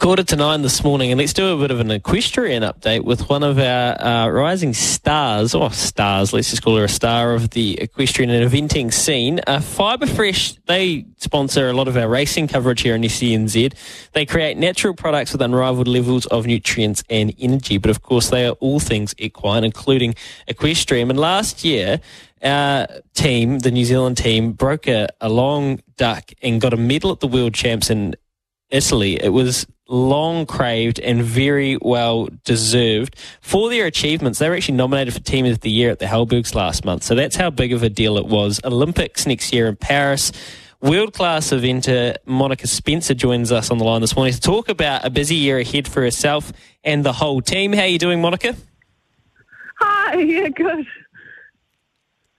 Quarter to nine this morning, and let's do a bit of an equestrian update with one of our uh, rising stars, or stars, let's just call her a star of the equestrian and eventing scene. Uh, Fibre Fresh, they sponsor a lot of our racing coverage here in SENZ. They create natural products with unrivaled levels of nutrients and energy, but of course, they are all things equine, including equestrian. And last year, our team, the New Zealand team, broke a, a long duck and got a medal at the World Champs in Italy. It was long craved and very well deserved for their achievements. They were actually nominated for Team of the Year at the Halbergs last month. So that's how big of a deal it was. Olympics next year in Paris. World class eventer Monica Spencer joins us on the line this morning to talk about a busy year ahead for herself and the whole team. How are you doing, Monica? Hi, yeah, good.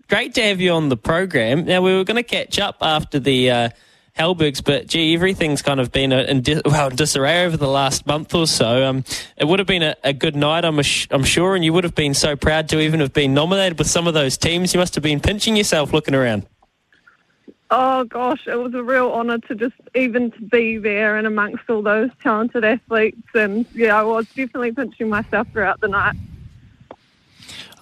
Great to have you on the program. Now, we were going to catch up after the. Uh, Halbergs, but gee, everything's kind of been in, di- well, disarray over the last month or so. Um, it would have been a, a good night, I'm, I'm sure, and you would have been so proud to even have been nominated with some of those teams. You must have been pinching yourself looking around. Oh gosh, it was a real honour to just even to be there and amongst all those talented athletes, and yeah, I was definitely pinching myself throughout the night.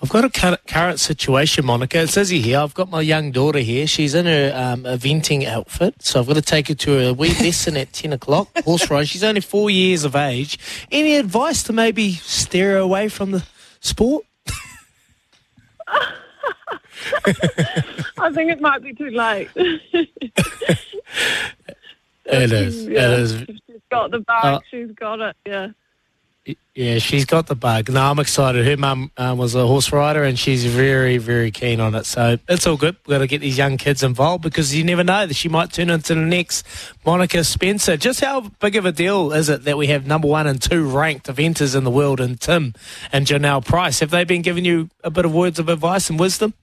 I've got a current situation, Monica. It says here, I've got my young daughter here. She's in her um, eventing outfit, so I've got to take her to a wee lesson at 10 o'clock, horse ride. She's only four years of age. Any advice to maybe steer her away from the sport? I think it might be too late. it is. Yeah, it is. She's got the bag. Uh, she's got it. Yeah. Yeah, she's got the bug. No, I'm excited. Her mum um, was a horse rider and she's very, very keen on it. So it's all good. We've got to get these young kids involved because you never know that she might turn into the next Monica Spencer. Just how big of a deal is it that we have number one and two ranked eventers in the world in Tim and Jonelle Price? Have they been giving you a bit of words of advice and wisdom?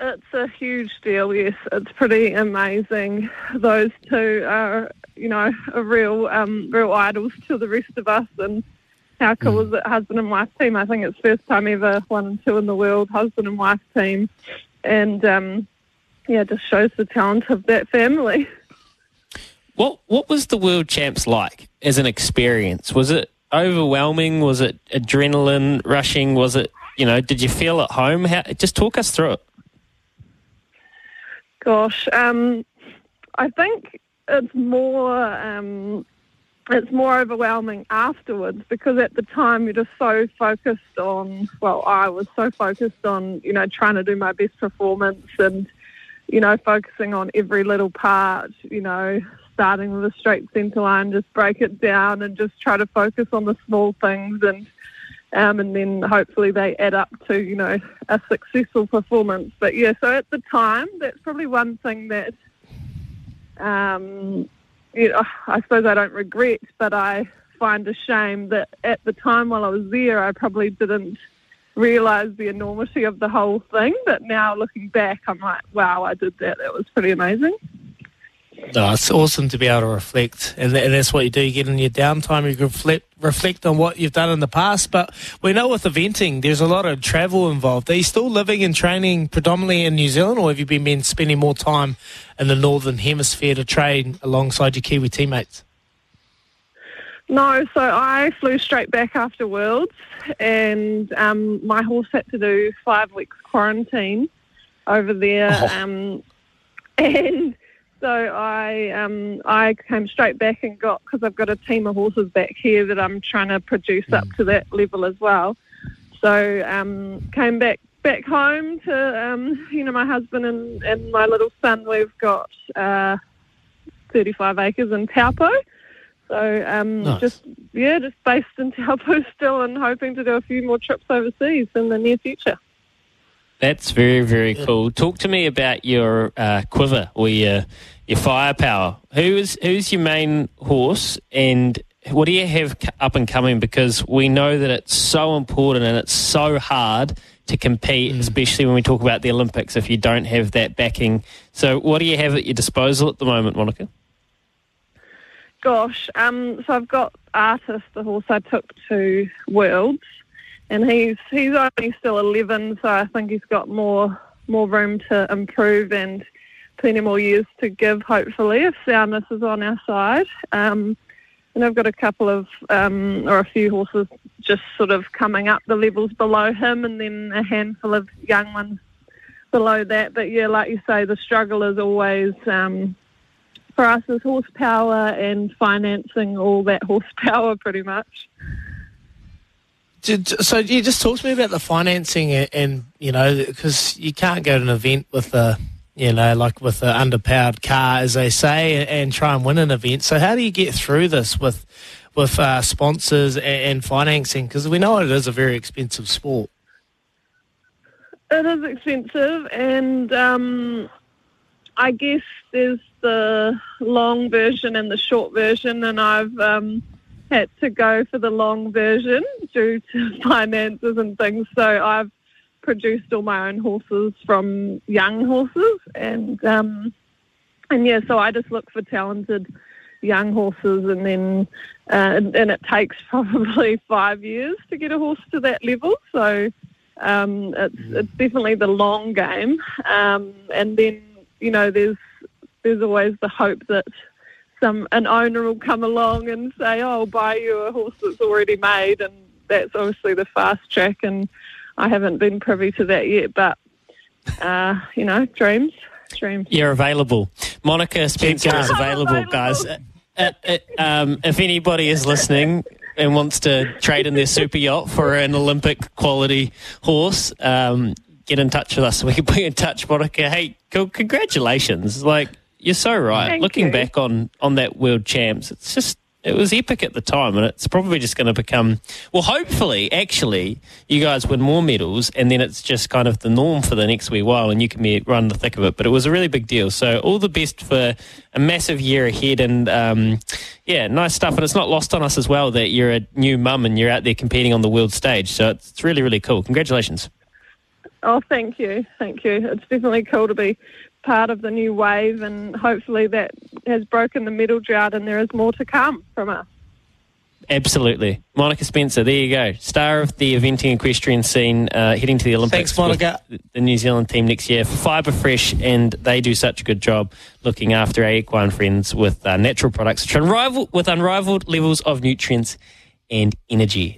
It's a huge deal, yes. It's pretty amazing. Those two are you know, a real um, real idols to the rest of us. And how cool mm. is it, husband and wife team? I think it's first time ever one and two in the world, husband and wife team, and um, yeah, just shows the talent of that family. What What was the world champs like as an experience? Was it overwhelming? Was it adrenaline rushing? Was it you know? Did you feel at home? How, just talk us through it. Gosh, um, I think it's more um, it's more overwhelming afterwards because at the time you're just so focused on well I was so focused on you know trying to do my best performance and you know focusing on every little part you know starting with a straight centre line just break it down and just try to focus on the small things and um, and then hopefully they add up to you know a successful performance but yeah so at the time that's probably one thing that um, you know, I suppose I don't regret, but I find a shame that at the time while I was there, I probably didn't realise the enormity of the whole thing. But now looking back, I'm like, wow, I did that. That was pretty amazing. No, it's awesome to be able to reflect, and, that's what you do. You get in your downtime, you reflect, reflect on what you've done in the past. But we know with eventing, there's a lot of travel involved. Are you still living and training predominantly in New Zealand, or have you been spending more time in the northern hemisphere to train alongside your Kiwi teammates? No, so I flew straight back after Worlds, and um, my horse had to do five weeks quarantine over there, oh. um, and So I um, I came straight back and got because I've got a team of horses back here that I'm trying to produce up to that level as well. So um, came back back home to um, you know my husband and, and my little son. We've got uh, 35 acres in Taupo. So um, Nice. just yeah, just based in Taupo still, and hoping to do a few more trips overseas in the near future. That's very, very cool. Talk to me about your uh, quiver or your your firepower. Who's who's your main horse, and what do you have up and coming? Because we know that it's so important and it's so hard to compete, especially when we talk about the Olympics. If you don't have that backing, so what do you have at your disposal at the moment, Monica? Gosh, um, so I've got Artist, the horse I took to Worlds, and he's he's only still 11, so I think he's got more more room to improve and plenty more years to give, hopefully, if soundness is on our side. Um, and I've got a couple of, um, or a few horses just sort of coming up the levels below him, and then a handful of young ones below that. But yeah, like you say, the struggle is always um, for us is horsepower and financing all that horsepower pretty much. So you just talk to me about the financing and, and you know because you can't go to an event with a you know like with an underpowered car as they say and, and try and win an event. So how do you get through this with with uh, sponsors and, and financing? Because we know it is a very expensive sport. It is expensive, and um, I guess there's the long version and the short version, and I've um, had to go for the long version due to finances and things. So I've produced all my own horses from young horses, and um, and yeah, so I just look for talented young horses, and then uh, and, and it takes probably five years to get a horse to that level. So um, it's it's definitely the long game, um, and then you know there's there's always the hope that some an owner will come along and say, "Oh, I'll buy you a horse that's already made," and that's obviously the fast track. And I haven't been privy to that yet, but uh, you know, dreams, dreams. You're available. Monica Spencer is available, Available. guys. Uh, uh, um, if anybody is listening and wants to trade in their super yacht for an Olympic quality horse, um, get in touch with us. We can put you in touch, Monica. Hey, co- congratulations! Like you're so right. Thank Looking you. back on on that world champs, it's just. It was epic at the time, and it's probably just going to become. Well, hopefully, actually, you guys win more medals, and then it's just kind of the norm for the next wee while, and you can be run the thick of it. But it was a really big deal. So, all the best for a massive year ahead, and um, yeah, nice stuff. And it's not lost on us as well that you're a new mum and you're out there competing on the world stage. So it's, it's really, really cool. Congratulations. Oh, thank you, thank you. It's definitely cool to be part of the new wave, and hopefully that has broken the medal drought, and there is more to come from us. Absolutely. Monica Spencer, there you go. Star of the eventing equestrian scene, uh, heading to the Olympics. Thanks, Monica. with The New Zealand team next year for Fibre Fresh, and they do such a good job looking after our equine friends with uh, natural products which unrivaled, with unrivaled levels of nutrients and energy.